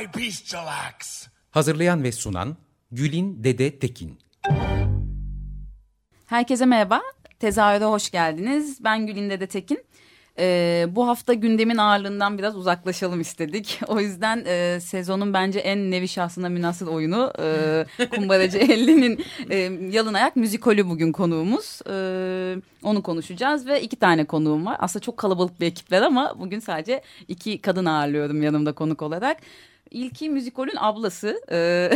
By bestial acts. Hazırlayan ve sunan Gülin Dede Tekin. Herkese merhaba. Tezahürde hoş geldiniz. Ben Gülin Dede Tekin. Ee, bu hafta gündemin ağırlığından biraz uzaklaşalım istedik. O yüzden e, sezonun bence en nevi şahsına münasır oyunu e, Kumbaracı 50'nin e, yalın ayak müzikolü bugün konuğumuz. E, onu konuşacağız ve iki tane konuğum var. Aslında çok kalabalık bir ekipler ama bugün sadece iki kadın ağırlıyorum yanımda konuk olarak. İlki müzikolün ablası. E,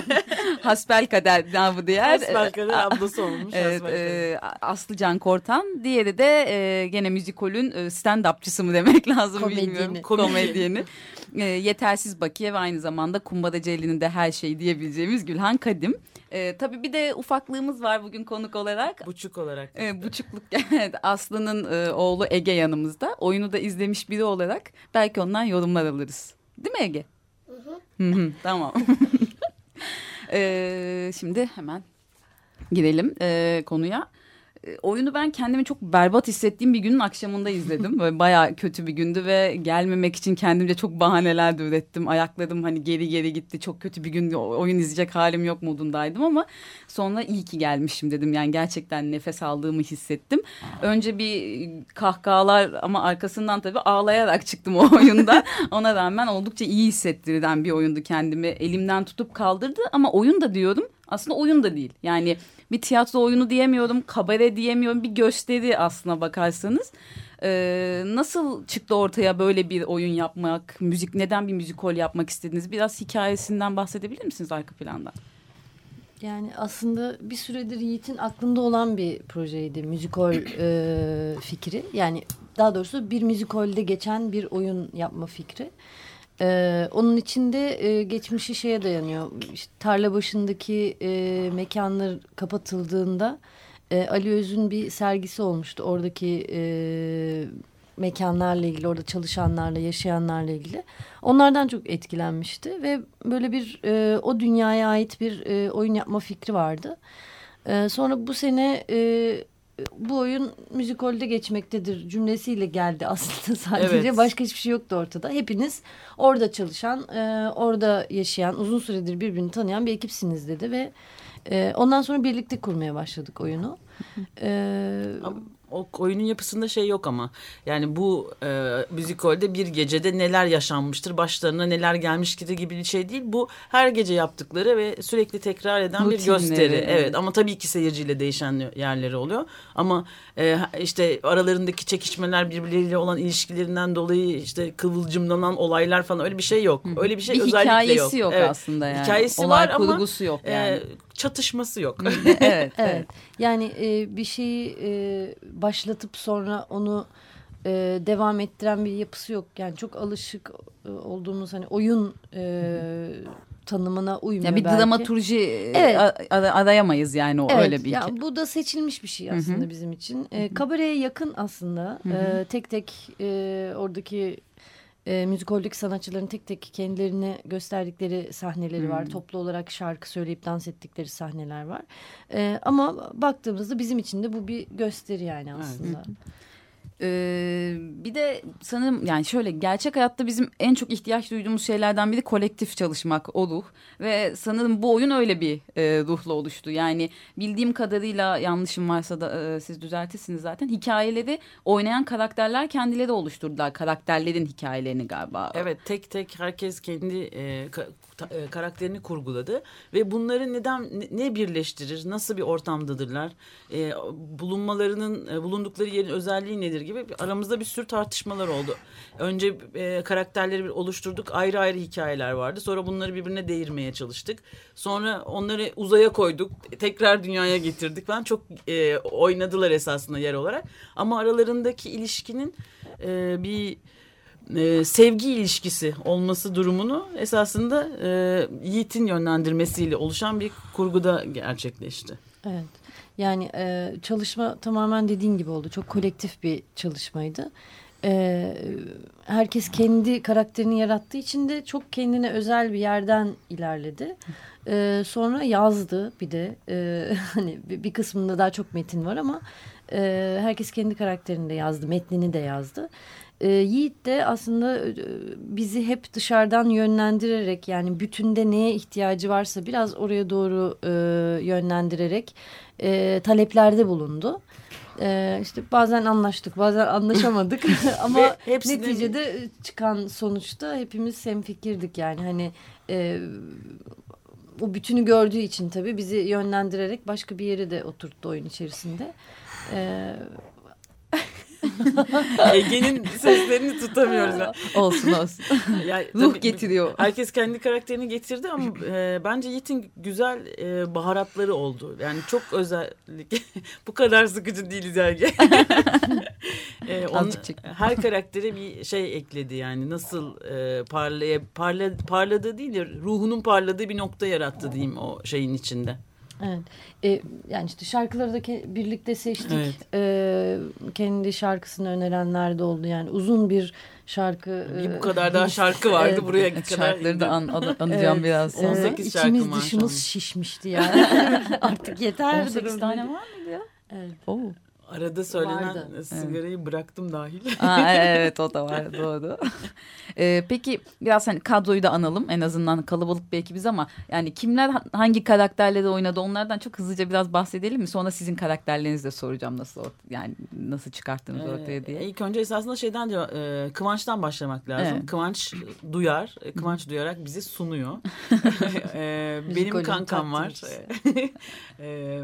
Hasbel Kader namı diğer. Hasbel Kader ablası olmuş. Evet, e, Aslı Can Kortan. Diğeri de e, gene müzikolün e, stand-upçısı mı demek lazım Komedyeni. bilmiyorum. Komedyeni. e, yetersiz Bakiye ve aynı zamanda Kumbada Celil'in de her şey diyebileceğimiz Gülhan Kadim. E, tabii bir de ufaklığımız var bugün konuk olarak. Buçuk olarak. E, buçukluk evet, Aslı'nın e, oğlu Ege yanımızda. Oyunu da izlemiş biri olarak belki ondan yorumlar alırız. Değil mi Ege? Hı hı. tamam. ee, şimdi hemen girelim e, konuya. E, oyunu ben kendimi çok berbat hissettiğim bir günün akşamında izledim. Böyle bayağı kötü bir gündü ve gelmemek için kendimce çok bahaneler de ürettim. Ayaklarım hani geri geri gitti. Çok kötü bir gün oyun izleyecek halim yok modundaydım ama sonra iyi ki gelmişim dedim. Yani gerçekten nefes aldığımı hissettim. Önce bir kahkahalar ama arkasından tabii ağlayarak çıktım o oyunda. Ona rağmen oldukça iyi hissettiren bir oyundu kendimi. Elimden tutup kaldırdı ama oyun da diyorum aslında oyun da değil. Yani bir tiyatro oyunu diyemiyorum, kabare diyemiyorum. Bir gösteri aslına bakarsanız. Ee, nasıl çıktı ortaya böyle bir oyun yapmak? Müzik neden bir müzikol yapmak istediniz? Biraz hikayesinden bahsedebilir misiniz arka planda? Yani aslında bir süredir Yiğit'in aklında olan bir projeydi müzikol e, fikri. Yani daha doğrusu bir müzikolde geçen bir oyun yapma fikri. Ee, onun içinde e, geçmişi şeye dayanıyor. İşte tarla başındaki e, mekanlar kapatıldığında e, Ali Öz'ün bir sergisi olmuştu. Oradaki e, mekanlarla ilgili, orada çalışanlarla, yaşayanlarla ilgili. Onlardan çok etkilenmişti ve böyle bir e, o dünyaya ait bir e, oyun yapma fikri vardı. E, sonra bu sene e, bu oyun müzikolde geçmektedir cümlesiyle geldi aslında sadece. Evet. Başka hiçbir şey yoktu ortada. Hepiniz orada çalışan, e, orada yaşayan, uzun süredir birbirini tanıyan bir ekipsiniz dedi ve e, ondan sonra birlikte kurmaya başladık oyunu. e, o oyunun yapısında şey yok ama. Yani bu e, müzikolde bir gecede neler yaşanmıştır başlarına neler gelmiştir gibi bir şey değil. Bu her gece yaptıkları ve sürekli tekrar eden Rutinleri, bir gösteri. Evet. evet. ama tabii ki seyirciyle değişen yerleri oluyor. Ama e, işte aralarındaki çekişmeler birbirleriyle olan ilişkilerinden dolayı işte kıvılcımlanan olaylar falan öyle bir şey yok. Öyle bir şey bir özellikle yok. hikayesi yok, evet. aslında yani. Hikayesi olay var kurgusu ama, yok yani. e, çatışması yok evet, evet evet yani e, bir şeyi e, başlatıp sonra onu e, devam ettiren bir yapısı yok. Yani çok alışık e, olduğumuz hani oyun e, tanımına uymuyor ya bir belki. dramaturji e, evet. arayamayız yani o evet, öyle bir ya Bu da seçilmiş bir şey aslında Hı -hı. bizim için. E, kabareye yakın aslında. Hı -hı. E, tek tek e, oradaki e, müzikoldeki sanatçıların tek tek kendilerini gösterdikleri sahneleri hmm. var. Toplu olarak şarkı söyleyip dans ettikleri sahneler var. E, ama baktığımızda bizim için de bu bir gösteri yani aslında. Evet. Ee, bir de sanırım yani şöyle gerçek hayatta bizim en çok ihtiyaç duyduğumuz şeylerden biri kolektif çalışmak, o ruh. Ve sanırım bu oyun öyle bir e, ruhla oluştu. Yani bildiğim kadarıyla yanlışım varsa da e, siz düzeltirsiniz zaten. Hikayeleri oynayan karakterler kendileri oluşturdular. Karakterlerin hikayelerini galiba. Evet tek tek herkes kendi e, e, karakterini kurguladı ve bunları neden ne- birleştirir, nasıl bir ortamdadırlar, e, bulunmalarının e, bulundukları yerin özelliği nedir gibi aramızda bir sürü tartışmalar oldu. Önce e, karakterleri oluşturduk, ayrı ayrı hikayeler vardı. Sonra bunları birbirine değirmeye çalıştık. Sonra onları uzaya koyduk, tekrar dünyaya getirdik falan. Çok e, oynadılar esasında yer olarak. Ama aralarındaki ilişkinin e, bir e, sevgi ilişkisi olması durumunu esasında e, Yiğit'in yönlendirmesiyle oluşan bir kurguda gerçekleşti. Evet. Yani e, çalışma tamamen dediğin gibi oldu. Çok kolektif bir çalışmaydı. E, herkes kendi karakterini yarattığı için de çok kendine özel bir yerden ilerledi. E, sonra yazdı bir de. E, hani bir, kısmında daha çok metin var ama e, herkes kendi karakterini de yazdı. Metnini de yazdı. E, Yiğit de aslında e, bizi hep dışarıdan yönlendirerek yani bütünde neye ihtiyacı varsa biraz oraya doğru e, yönlendirerek e, taleplerde bulundu. E, işte bazen anlaştık bazen anlaşamadık ama neticede çıkan sonuçta hepimiz hemfikirdik yani hani e, o bütünü gördüğü için tabii bizi yönlendirerek başka bir yere de oturttu oyun içerisinde. E, Ege'nin seslerini tutamıyoruz. olsun olsun. Yani Ruh getiriyor. Herkes kendi karakterini getirdi ama e, bence Yiğit'in güzel e, baharatları oldu. Yani çok özellik. Bu kadar sıkıcı değiliz Ege. e, onun- her karaktere bir şey ekledi yani nasıl e, parlaya parla, parladığı değil de ruhunun parladığı bir nokta yarattı diyeyim o şeyin içinde. Evet. E, yani işte şarkıları da ke- birlikte seçtik. Evet. E, kendi şarkısını önerenler de oldu. Yani uzun bir şarkı. Bir e, bu kadar daha şarkı vardı Evet. buraya Evet, kadar. şarkıları da an, an- anacağım Evet. biraz Son sonra. e, sekiz şarkı içimiz maşallah. dışımız şişmişti yani. Artık yeter. 18 durum tane var mıydı ya? Evet. Oo. Arada söylenen Vardı. sigarayı bıraktım dahil. Aa, evet o da var doğru. Ee, peki biraz hani kadroyu da analım en azından kalabalık bir ekibiz ama yani kimler ha- hangi karakterleri oynadı onlardan çok hızlıca biraz bahsedelim mi? Sonra sizin karakterlerinizi de soracağım nasıl yani nasıl çıkarttınız ortaya diye. Ee, ilk önce esasında şeyden diyor, e, Kıvanç'tan başlamak lazım. Evet. Kıvanç duyar, e, Kıvanç duyarak bizi sunuyor. e, benim kankam var. e,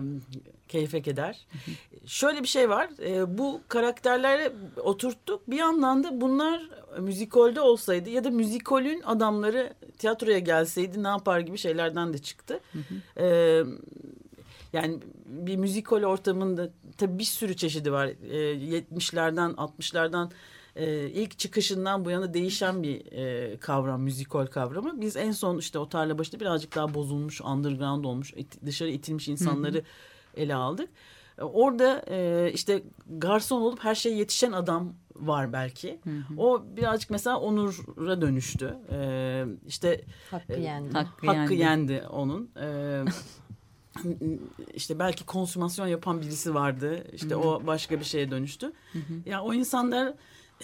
keyfe keder. Şöyle bir şey var, e, bu karakterleri oturttuk. Bir yandan da bunlar müzikolde olsaydı ya da müzikolün adamları tiyatroya gelseydi ne yapar gibi şeylerden de çıktı. E, yani bir müzikal ortamında tabii bir sürü çeşidi var. Ee, 70'lerden 60'lardan e, ilk çıkışından bu yana değişen bir e, kavram müzikal kavramı. Biz en son işte o tarla başında birazcık daha bozulmuş, underground olmuş, it- dışarı itilmiş insanları ele aldık. E, Orada e, işte garson olup her şeye yetişen adam var belki. O birazcık mesela Onur'a dönüştü. E, işte Hakkı e, yendi. Hakkı Hakkı yendi. yendi onun. Ee, işte belki konsümasyon yapan birisi vardı. İşte o başka bir şeye dönüştü. Ya o insanlar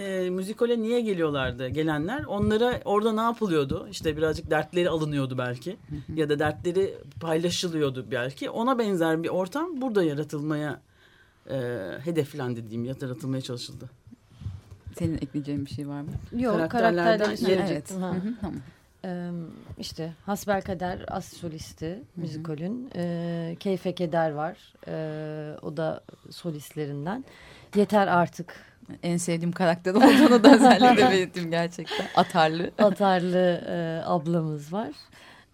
e, müzikole niye geliyorlardı gelenler? Onlara orada ne yapılıyordu? İşte birazcık dertleri alınıyordu belki. ya da dertleri paylaşılıyordu belki. Ona benzer bir ortam burada yaratılmaya e, hedeflendi diyeyim. Yaratılmaya çalışıldı. Senin ekleyeceğin bir şey var mı? Yok karakterlerden söyleyecektim. Hı Ha. hı, tamam. Ee, işte Hasbelkader as solisti müzikolün. Ee, Keyfe Keder var. Ee, o da solistlerinden. Yeter artık En sevdiğim karakter olduğunu da özellikle belirttim gerçekten. Atarlı. atarlı e, ablamız var.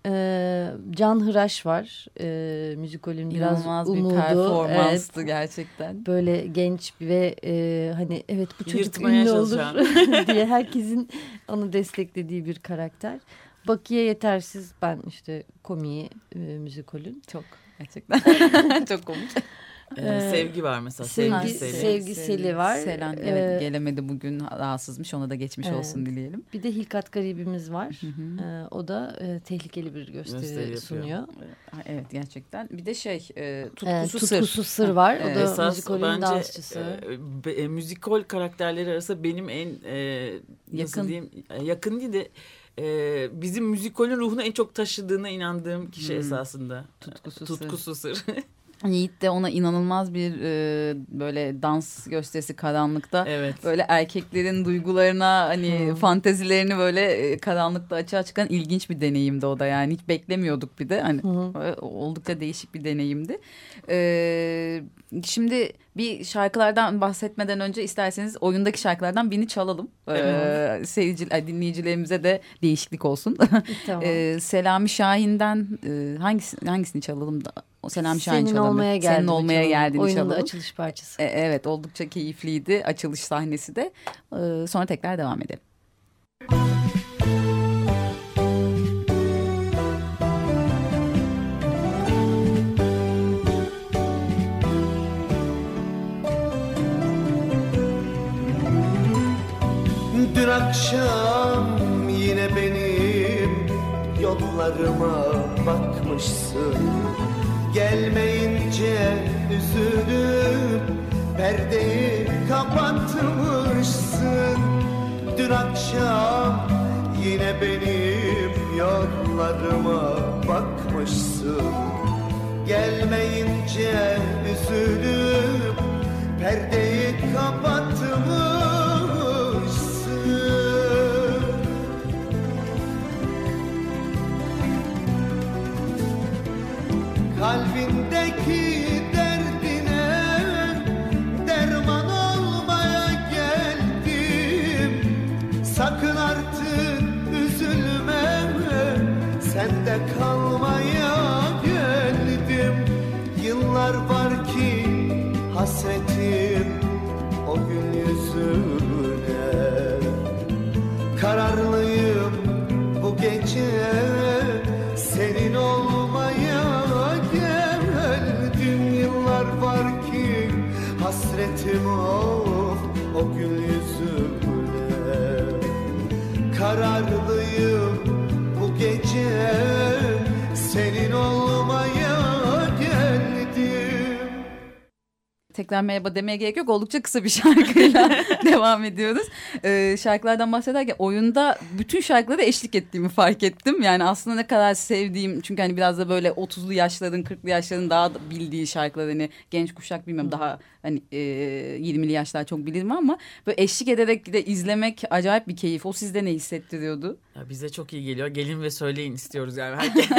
Ee, Can Hıraş var. Ee, müzikolün biraz İnanılmaz umudu. bir performanstı Evet. gerçekten. Böyle genç ve e, hani evet bu çocuk Yırtmaya ünlü olur diye herkesin onu desteklediği bir karakter. Bakiye yetersiz ben işte komiği e, müzikolün. Çok gerçekten çok komik. Ee, Ee, sevgi var mesela. sevgi- Sevgi, sevgi- Seli. Var. Selen evet Ee, gelemedi bugün rahatsızmış ona da geçmiş Evet. olsun dileyelim. Bir de Hilkat Garibimiz var. Hı hı. Ee, o da e, tehlikeli bir gösteri, Gösteri sunuyor. Ha, Evet gerçekten. Bir de şey e, Ee, tutkusu, sır. tutkusu sır var. O da Esas müzikolün bence dansçısı. e, be- e, müzikal karakterleri arasında benim en e, Yakın. diyeyim e, yakın değil de e, bizim müzikolün ruhunu en çok taşıdığına inandığım kişi Hmm. esasında. Tutkusu, Tutkusu sır. Yiğit de ona inanılmaz bir e, böyle dans gösterisi karanlıkta. Evet. Böyle erkeklerin duygularına hani Hı. fantezilerini böyle e, karanlıkta açığa çıkan ilginç bir deneyimdi o da yani. Hiç beklemiyorduk bir de hani e, oldukça değişik bir deneyimdi. E, şimdi bir şarkılardan bahsetmeden önce isterseniz oyundaki şarkılardan birini çalalım. E, seyirci, dinleyicilerimize de değişiklik olsun. Tamam. e, Selami Şahin'den e, hangisi, hangisini çalalım da? Selami Şahin Senin olmaya geldiğini Senin olmaya geldiğini Oyunun çalalım. açılış parçası. E, evet oldukça keyifliydi açılış sahnesi de. E, sonra tekrar devam edelim. Dün akşam yine benim yollarıma bakmışsın Gelmeyince üzülüp perdeyi kapatmışsın. Dün akşam yine benim yollarıma bakmışsın. Gelmeyince üzülüp perdeyi Sakın artık üzülme sende kalmaya Tekrar merhaba demeye gerek yok. Oldukça kısa bir şarkıyla devam ediyoruz. Ee, şarkılardan bahsederken oyunda bütün şarkılara eşlik ettiğimi fark ettim. Yani aslında ne kadar sevdiğim çünkü hani biraz da böyle 30'lu yaşların 40'lı yaşların daha da bildiği şarkılar hani genç kuşak bilmiyorum daha hani e, 20'li yaşlar çok bilir mi ama böyle eşlik ederek de izlemek acayip bir keyif. O sizde ne hissettiriyordu? Ya bize çok iyi geliyor. Gelin ve söyleyin istiyoruz yani. Herkes.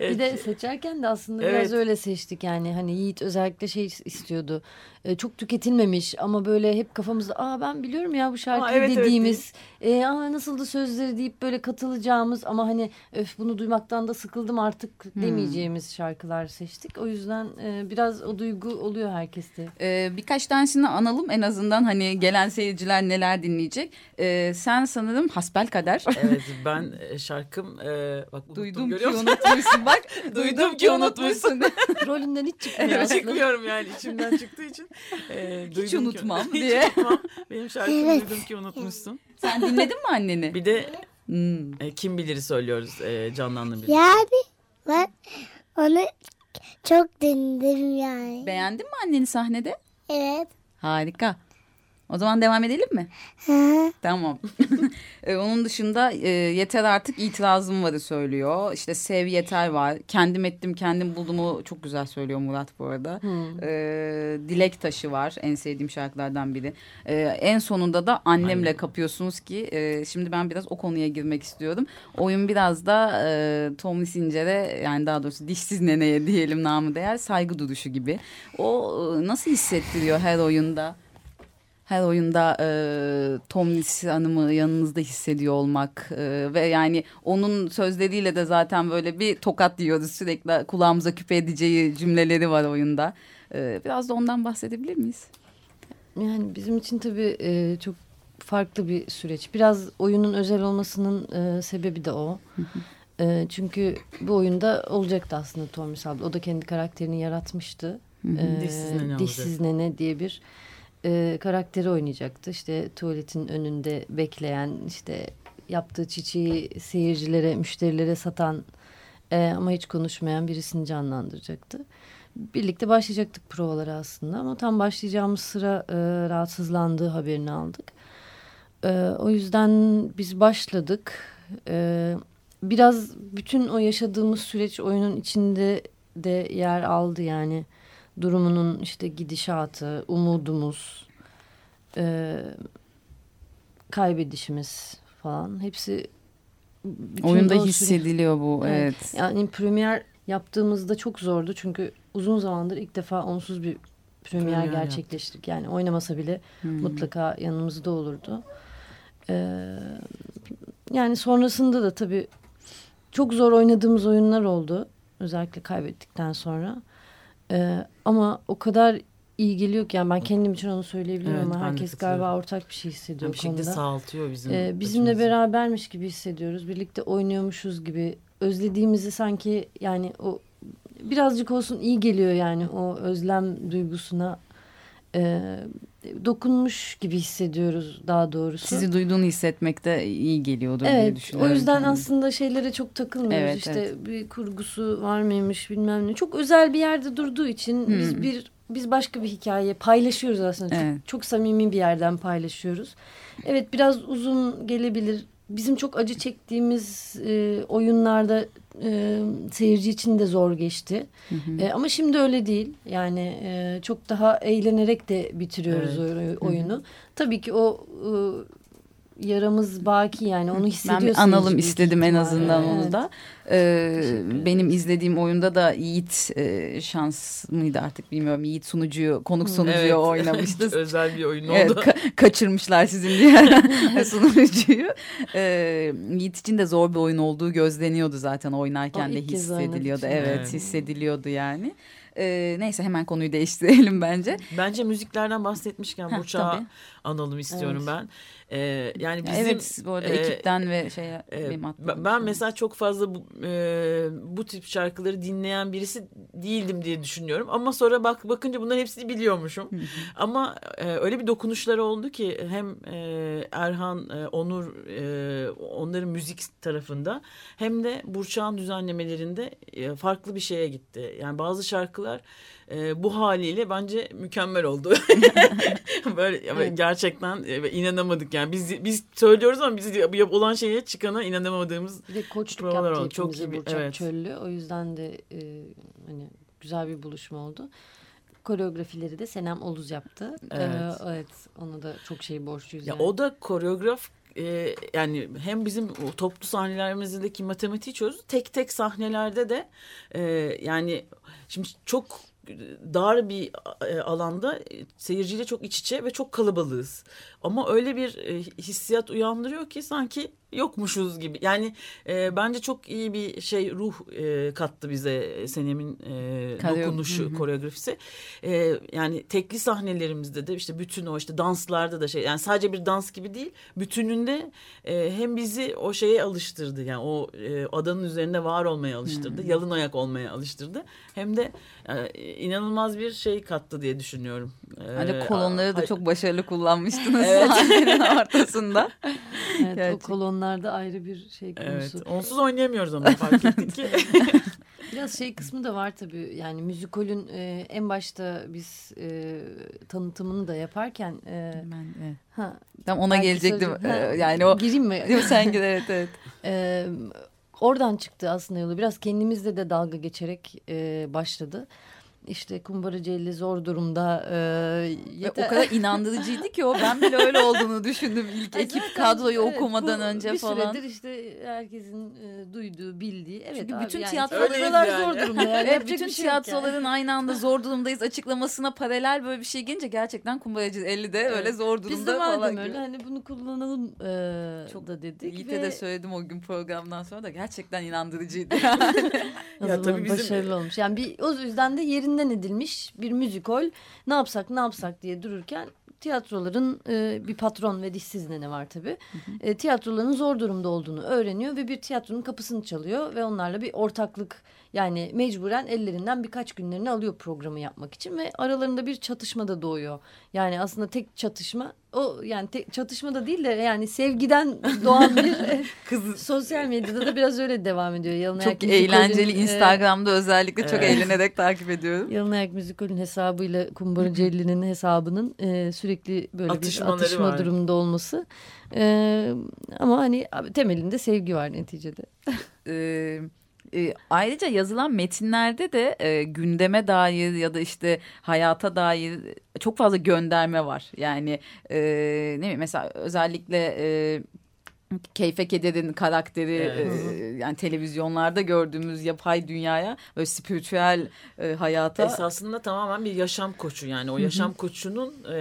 Bir de seçerken de aslında Evet. biraz öyle seçtik yani hani Yiğit özellikle şey istiyordu. E, çok tüketilmemiş ama böyle hep kafamızda aa ben biliyorum ya bu şarkıyı Aa, evet, evet dediğimiz e, aa nasıl da sözleri deyip böyle katılacağımız ama hani öf bunu duymaktan da sıkıldım artık Hmm. demeyeceğimiz şarkılar seçtik. O yüzden e, biraz o duygu oluyor herkeste. Ee, birkaç tanesini analım en azından hani gelen seyirciler neler dinleyecek. Ee, sen sanırım hasbel kader. evet ben e, şarkım e, bak unuttum, Duydum ki görüyor musun? unutmuşsun bak. Duydum ki unutmuşsun. Rolünden hiç çıkmıyor Evet, çıkmıyorum yani içimden çıktığı için. E, Hiç duydum ki- unutmam Hiç diye. unutmam. Benim şarkımı duydum ki unutmuşsun. Sen dinledin mi anneni? Bir de Hmm. e, kim biliri söylüyoruz e, Candan'la birlikte. Yani ben onu çok dinledim yani. Beğendin mi anneni sahnede? Evet. Harika. O zaman devam edelim mi? Hı. Tamam. Ee, Onun dışında e, yeter artık itirazım varı söylüyor. İşte sev yeter var. Kendim ettim kendim buldumu çok güzel söylüyor Murat bu arada. Ee, Dilek taşı var en sevdiğim şarkılardan biri. Ee, en sonunda da annemle Aynen. kapıyorsunuz ki e, şimdi ben biraz o konuya girmek istiyorum. Oyun biraz da e, Tommy Sincer'e yani daha doğrusu dişsiz neneye diyelim namı değer saygı duruşu gibi. O e, nasıl hissettiriyor her oyunda? Her oyunda e, Tom Lis Hanım'ı yanınızda hissediyor olmak e, ve yani onun sözleriyle de zaten böyle bir tokat diyoruz sürekli kulağımıza küpe edeceği cümleleri var oyunda. E, biraz da ondan bahsedebilir miyiz? Yani bizim için tabii e, çok farklı bir süreç. Biraz oyunun özel olmasının e, sebebi de o. E, çünkü bu oyunda olacaktı aslında Tomris abla. O da kendi karakterini yaratmıştı. E, Dişsiz nene Dişsiz Nene diye bir e, karakteri oynayacaktı. İşte tuvaletin önünde bekleyen, işte yaptığı çiçeği seyircilere, müşterilere satan e, ama hiç konuşmayan birisini canlandıracaktı. Birlikte başlayacaktık provalara aslında ama tam başlayacağımız sıra e, rahatsızlandığı haberini aldık. E, o yüzden biz başladık. E, biraz bütün o yaşadığımız süreç oyunun içinde de yer aldı yani durumunun işte gidişatı, umudumuz, e, kaybedişimiz falan hepsi Oyunda hissediliyor bu. Evet. Evet. Yani premier yaptığımızda çok zordu çünkü uzun zamandır ilk defa onsuz bir premier, Premier gerçekleştirdik. Yani oynamasa bile Hmm. mutlaka yanımızda olurdu. Ee, yani sonrasında da tabii çok zor oynadığımız oyunlar oldu. Özellikle kaybettikten sonra. Ee, ama o kadar iyi geliyor ki yani ben kendim için onu söyleyebilirim Evet, ama herkes galiba ortak bir şey hissediyor bir o şekilde konuda. sağaltıyor bizim. Ee, bizimle açımızı. berabermiş gibi hissediyoruz. Birlikte oynuyormuşuz gibi. Özlediğimizi sanki yani o birazcık olsun iyi geliyor yani o özlem duygusuna e, dokunmuş gibi hissediyoruz daha doğrusu. Sizi duyduğunu hissetmek de iyi geliyordur diye Evet, o düşünüyorum. yüzden kendim. aslında şeylere çok takılmıyoruz. Evet, işte evet. bir kurgusu var mıymış bilmem ne. Çok özel bir yerde durduğu için Hmm. biz bir biz başka bir hikaye paylaşıyoruz aslında. Çok, Evet. çok samimi bir yerden paylaşıyoruz. Evet biraz uzun gelebilir. Bizim çok acı çektiğimiz e, oyunlarda e, seyirci için de zor geçti. E, ama şimdi öyle değil. Yani e, çok daha eğlenerek de bitiriyoruz Evet. oyunu. Tabii ki o e, yaramız baki yani onu Ben hissediyorsunuz. bir analım istedim en azından onu Evet. da. Ee, benim izlediğim oyunda da Yiğit e, şans mıydı artık bilmiyorum. Yiğit sunucuyu, konuk sunucuyu Evet. oynamıştı. Özel bir oyun Evet, oldu. ka- kaçırmışlar sizin diye sunucuyu. Ee, Yiğit için de zor bir oyun olduğu gözleniyordu zaten oynarken O de hissediliyordu. Evet, Evet. hissediliyordu yani. Ee, neyse hemen konuyu değiştirelim bence. Bence müziklerden bahsetmişken tabii. analım istiyorum Evet. ben. Ee, yani Ya bizim evet bu arada e, ekipten ve şeye e, benim ben, şey. mesela çok fazla bu, e, bu tip şarkıları dinleyen birisi değildim diye düşünüyorum. Ama sonra bak bakınca bunların hepsini biliyormuşum. Ama e, öyle bir dokunuşları oldu ki hem e, Erhan, e, Onur e, onların müzik tarafında hem de Burçak'ın düzenlemelerinde e, farklı bir şeye gitti. Yani bazı şarkılar e, bu haliyle bence mükemmel oldu. Böyle Evet. gerçekten e, inanamadık yani biz biz söylüyoruz ama biz olan şeye çıkana inanamadığımız de koçluk yaptı oldu. Çok iyi bir- Burçak evet. Çöllü. O yüzden de e, hani güzel bir buluşma oldu. Koreografileri de Senem Oluz yaptı. Evet. Ee, evet ona da çok şey borçluyuz. Ya yani. o da koreograf e, yani hem bizim o toplu sahnelerimizdeki matematiği çözdü. Tek tek sahnelerde de e, yani şimdi çok dar bir e, alanda e, seyirciyle çok iç içe ve çok kalabalığız. Ama öyle bir e, hissiyat uyandırıyor ki sanki yokmuşuz gibi. Yani e, bence çok iyi bir şey ruh e, kattı bize Senem'in e, dokunuşu, Hı hı. koreografisi. E, yani tekli sahnelerimizde de işte bütün o işte danslarda da şey yani sadece bir dans gibi değil bütününde e, hem bizi o şeye alıştırdı yani o e, adanın üzerinde var olmaya alıştırdı yalın ayak olmaya alıştırdı hem de e, inanılmaz bir şey kattı diye düşünüyorum. E, Bence kolonları da hay- çok başarılı kullanmıştınız Evet. sahnenin ortasında. evet, o gerçek. Kolonlarda ayrı bir şey Evet, konusu. onsuz oynayamıyoruz ama fark ettik ki. Biraz şey kısmı da var tabii. Yani müzikolün e, en başta biz e, tanıtımını da yaparken e, Ben, evet. ha, Tam ona gelecektim. söyleyeceğim. Ha, yani o gireyim mi? Yok, sen gir evet evet. Ee, oradan çıktı aslında yolu. Biraz kendimizle de dalga geçerek e, başladı. İşte kumbaracı elli zor durumda. E, yeter- o kadar inandırıcıydı ki o. Ben bile öyle olduğunu düşündüm ilk Ay ekip zaten, kadroyu evet, okumadan bu önce bir falan. süredir işte herkesin e, duyduğu, bildiği. Evet Çünkü abi, bütün yani tiyatrolar- Öyleyiz zor yani. durumda. Yani. Evet, bütün bir şey yok yani. tiyatroların aynı anda zor durumdayız açıklamasına paralel böyle bir şey gelince gerçekten kumbaracı 50'de Evet. öyle zor durumda Biz de falan. öyle hani bunu kullanalım e, Çok da dedik. Yiğit'e ve de söyledim o gün programdan sonra da gerçekten inandırıcıydı. Ya zaman tabii bizim- başarılı olmuş. Yani bir, o yüzden de yerinden edilmiş bir müzikol. Ne yapsak ne yapsak diye dururken tiyatroların e, bir patron ve dişsiz nene var tabii. E, tiyatroların zor durumda olduğunu öğreniyor ve bir tiyatronun kapısını çalıyor ve onlarla bir ortaklık yani mecburen ellerinden birkaç günlerini alıyor programı yapmak için ve aralarında bir çatışma da doğuyor. Yani aslında tek çatışma o yani tek çatışma da değil de yani sevgiden doğan bir Kız sosyal medyada da biraz öyle devam ediyor. Yalın çok eğlenceli e, Instagram'da özellikle çok Evet. eğlenerek takip ediyorum. Yalın Ayak Müzikol'ün hesabıyla Kumbara Celli'nin hesabının e, sürekli böyle bir atışma var. durumunda olması. E, ama hani temelinde sevgi var neticede. Ee, E, ayrıca yazılan metinlerde de e, gündeme dair ya da işte hayata dair çok fazla gönderme var. Yani e, ne bileyim mesela özellikle e, Keyfe Keder'in karakteri Evet. e, yani televizyonlarda gördüğümüz yapay dünyaya böyle spiritüel e, hayata Esasında tamamen bir yaşam koçu yani o yaşam koçunun e,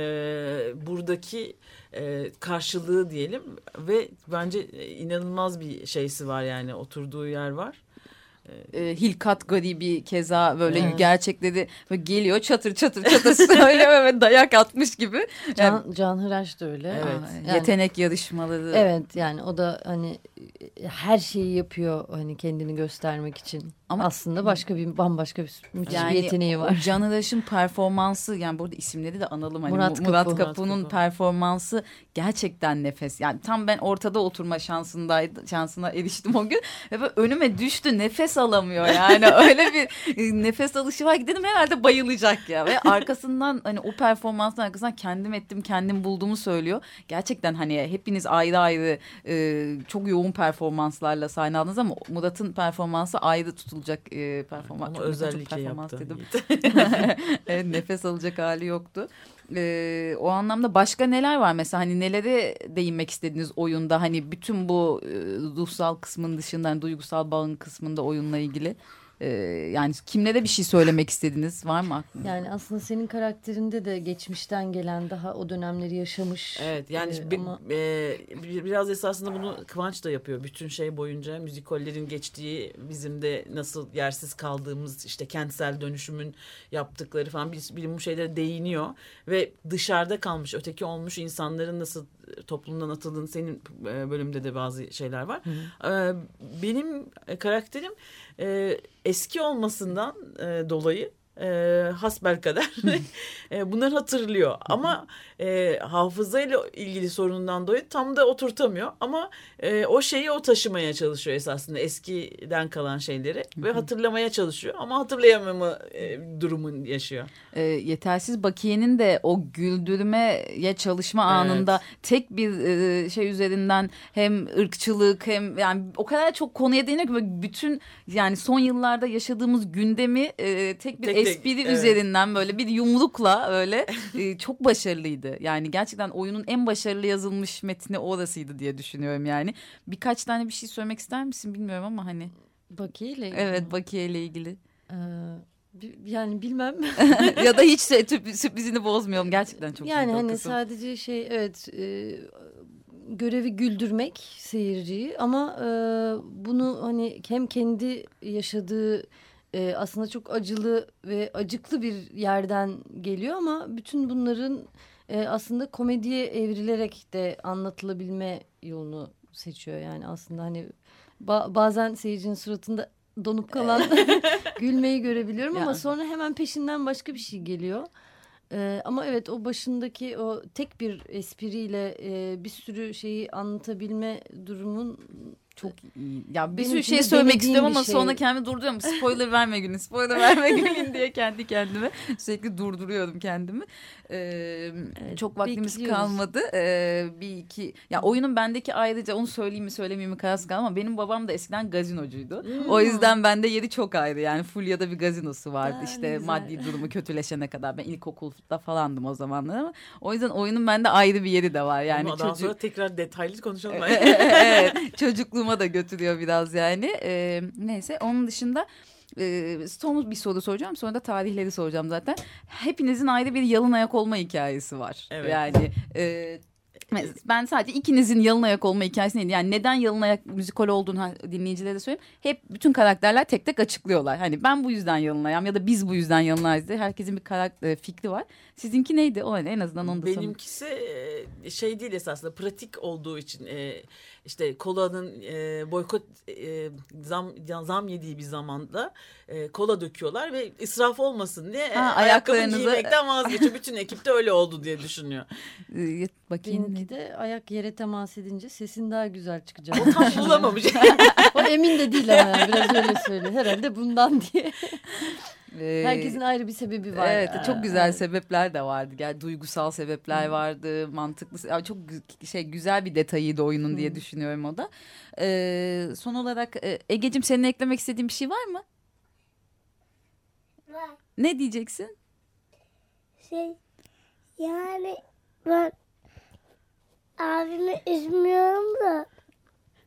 buradaki e, karşılığı diyelim ve bence e, inanılmaz bir şeysi var yani oturduğu yer var. E, Hilkat Garibi keza böyle Evet. gerçekleri böyle geliyor çatır çatır çatır söylüyor ve dayak atmış gibi. Yani, Can, Can Hıraş da öyle. Evet. Yani- yetenek yarışmaları. Evet yani o da hani e, her şeyi yapıyor hani kendini göstermek için. Ama- aslında başka bir bambaşka bir müthiş Yani bir yeteneği var. Can Ilaç'ın performansı yani burada isimleri de analım. Hani Murat Murat, Murat Kapı. Kapı'nın Kapı. performansı gerçekten nefes. Yani tam ben ortada oturma şansındaydı, şansına eriştim o gün. Ve böyle önüme düştü nefes alamıyor yani. Öyle bir nefes alışı var ki dedim herhalde bayılacak ya. Ve arkasından hani o performansın arkasından kendim ettim kendim bulduğumu söylüyor. Gerçekten hani hepiniz ayrı ayrı e, çok yoğun performanslarla sahne aldınız ama Murat'ın performansı ayrı tutulacak e, performans. Ama Çok- özellikle performans yaptı. dedim. nefes alacak hali yoktu. Ee, o anlamda başka neler var mesela hani nelere değinmek istediğiniz oyunda hani bütün bu e, ruhsal kısmın dışında hani duygusal bağın kısmında oyunla ilgili Ee, yani kimlere bir şey söylemek istediniz var mı aklınızda? Yani aslında senin karakterinde de geçmişten gelen daha o dönemleri yaşamış. Evet yani Ee, bi- ama- e, bir- biraz esasında bunu Kıvanç da yapıyor. Bütün şey boyunca müzikollerin geçtiği bizim de nasıl yersiz kaldığımız işte kentsel dönüşümün yaptıkları falan bir, bir bu şeylere değiniyor. Ve dışarıda kalmış öteki olmuş insanların nasıl toplumdan atıldığını senin e, bölümde de bazı şeyler var. E, benim e, karakterim eski olmasından dolayı e, hasbelkader e, bunları hatırlıyor. Ama e, hafızayla ilgili sorundan dolayı tam da oturtamıyor. Ama e, o şeyi o taşımaya çalışıyor esasında eskiden kalan şeyleri ve hatırlamaya çalışıyor. Ama hatırlayamama e, durumun yaşıyor. Ee, yetersiz bakiyenin de o güldürmeye çalışma anında tek bir e, şey üzerinden hem ırkçılık hem yani o kadar çok konuya değiniyor ki bütün yani son yıllarda yaşadığımız gündemi e, tek bir tek, espri evet. üzerinden böyle bir yumrukla öyle e, çok başarılıydı. Yani gerçekten oyunun en başarılı yazılmış metni orasıydı diye düşünüyorum yani. Birkaç tane bir şey söylemek ister misin bilmiyorum ama hani Bakiye ile ilgili evet bakiye ile ilgili. Ee, yani bilmem. ya da hiç sürp- sürprizini bozmayalım gerçekten çok yani hani kısım. sadece şey evet e, görevi güldürmek seyirciyi ama e, bunu hani hem kendi yaşadığı e, aslında çok acılı ve acıklı bir yerden geliyor ama bütün bunların e, aslında komediye evrilerek de anlatılabilme yolunu seçiyor yani aslında hani ba- bazen seyircinin suratında donup kalan gülmeyi görebiliyorum ama Ya. sonra hemen peşinden başka bir şey geliyor. Ee, ama evet o başındaki o tek bir espriyle e, bir sürü şeyi anlatabilme durumun Çok iyi. Ya bir sürü şey söylemek istiyorum ama şey. sonra kendimi durduruyorum. Spoiler verme günü, spoiler verme günü diye kendi kendime sürekli durduruyorum kendimi. Ee, Evet, çok vaktimiz bekliyoruz. kalmadı. Ee, bir iki ya oyunun bendeki ayrıca onu söyleyeyim mi söylemeyeyim mi kararsız kaldım ama benim babam da eskiden gazinocuydu. Hmm. O yüzden bende yeri çok ayrı. Yani Fulya'da bir gazinosu vardı. Aa, ne işte güzel. maddi durumu kötüleşene kadar ben ilkokulda falandım o zamanlar ama o yüzden oyunun bende ayrı bir yeri de var. Yani Ama daha çocuk- sonra tekrar detaylı konuşalım. evet, çocukluğuma da götürüyor biraz yani. Ee, neyse onun dışında e, son bir soru soracağım. Sonra da tarihleri soracağım zaten. Hepinizin ayrı bir yalın ayak olma hikayesi var. Evet. Yani e, ben sadece ikinizin yalın ayak olma hikayesi neydi? Yani neden yalın ayak müzikal olduğunu dinleyicilere de söyleyeyim. Hep bütün karakterler tek tek açıklıyorlar. Hani ben bu yüzden yalın ayağım ya da biz bu yüzden yalın ayağız diye herkesin bir karakter, fikri var. Sizinki neydi? O en azından onu da. Benimkisi e, şey değil esasında pratik olduğu için e, işte kolanın e, boykot e, zam zam yediği bir zamanda e, kola döküyorlar ve israf olmasın diye e, Ha, ayakkabı ayaklarınızı- giymekten vazgeçiyor. Bütün ekip de öyle oldu diye düşünüyor. Ee, bakayım. benimki de ayak yere temas edince sesin daha güzel çıkacak. O tam bulamamış. o emin de değil ama yani, biraz öyle söyle. Herhalde bundan diye. Ee, Herkesin ayrı bir sebebi var. Evet çok güzel sebepler de vardı. Yani duygusal sebepler vardı, mantıklı. Yani çok şey güzel bir detayıydı oyunun diye düşünüyorum o da. Ee, son olarak e, Egecim senin eklemek istediğin bir şey var mı? Var. Ne diyeceksin? Şey yani ben abimi üzmüyorum da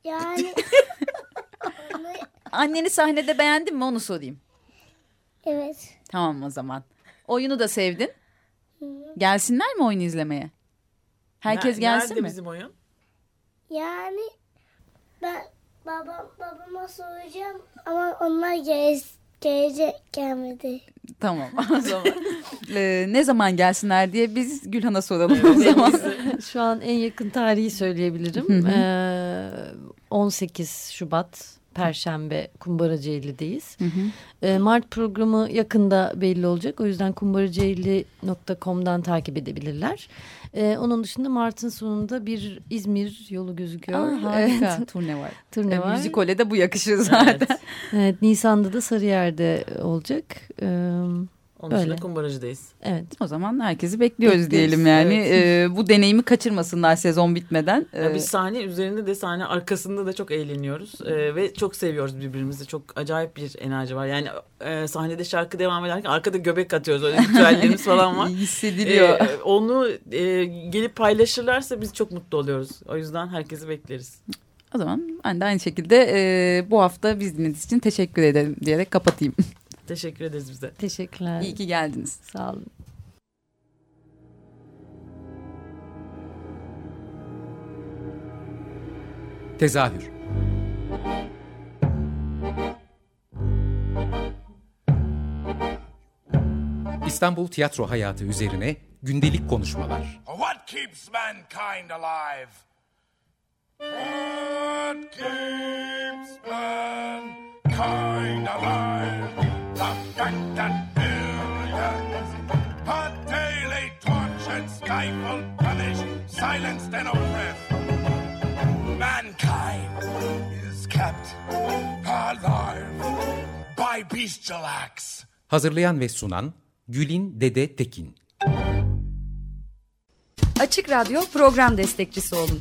yani onu, Anneni sahnede beğendin mi onu sorayım. Evet Tamam o zaman. Oyunu da sevdin. Gelsinler mi oyunu izlemeye? Herkes Ne- gelsin Nerede mi? bizim oyun? yani ben babam babama soracağım ama onlar gele, gelecek gelmedi. Tamam o zaman. Ee, ne zaman gelsinler diye biz Gülhan'a soralım o zaman. Şu an en yakın tarihi söyleyebilirim. Ee, 18 Şubat Perşembe Kumbaracıeli'deyiz. Ee, Mart programı yakında belli olacak. O yüzden kumbaracıeli.com'dan takip edebilirler. Ee, onun dışında Mart'ın sonunda bir İzmir yolu gözüküyor. Aa, harika. Evet, Turne var. turne E, var. müzikole de bu yakışır zaten. Evet, Nisan'da da Sarıyer'de olacak. Ee, Onun dışında Öyle. kumbaracıdayız. evet. O zaman herkesi bekliyoruz Bekliyoruz, diyelim yani. evet. Ee, bu deneyimi kaçırmasınlar sezon bitmeden. Ee, biz sahne üzerinde de sahne arkasında da çok eğleniyoruz Ee, ve çok seviyoruz birbirimizi. Çok acayip bir enerji var. Yani e, sahnede şarkı devam ederken arkada göbek atıyoruz. Öyle ritüellerimiz falan var. hissediliyor. Ee, onu e, gelip paylaşırlarsa biz çok mutlu oluyoruz. O yüzden herkesi bekleriz. O zaman ben de aynı şekilde e, bu hafta biz dinlediğiniz için teşekkür ederim diyerek kapatayım. Teşekkür ederiz bize. Teşekkürler. İyi ki geldiniz. Sağ olun. Tezahür İstanbul tiyatro hayatı üzerine gündelik konuşmalar. What keeps mankind alive? What keeps mankind alive? Hazırlayan ve sunan Gülin Dede Tekin. Açık Radyo program destekçisi olun.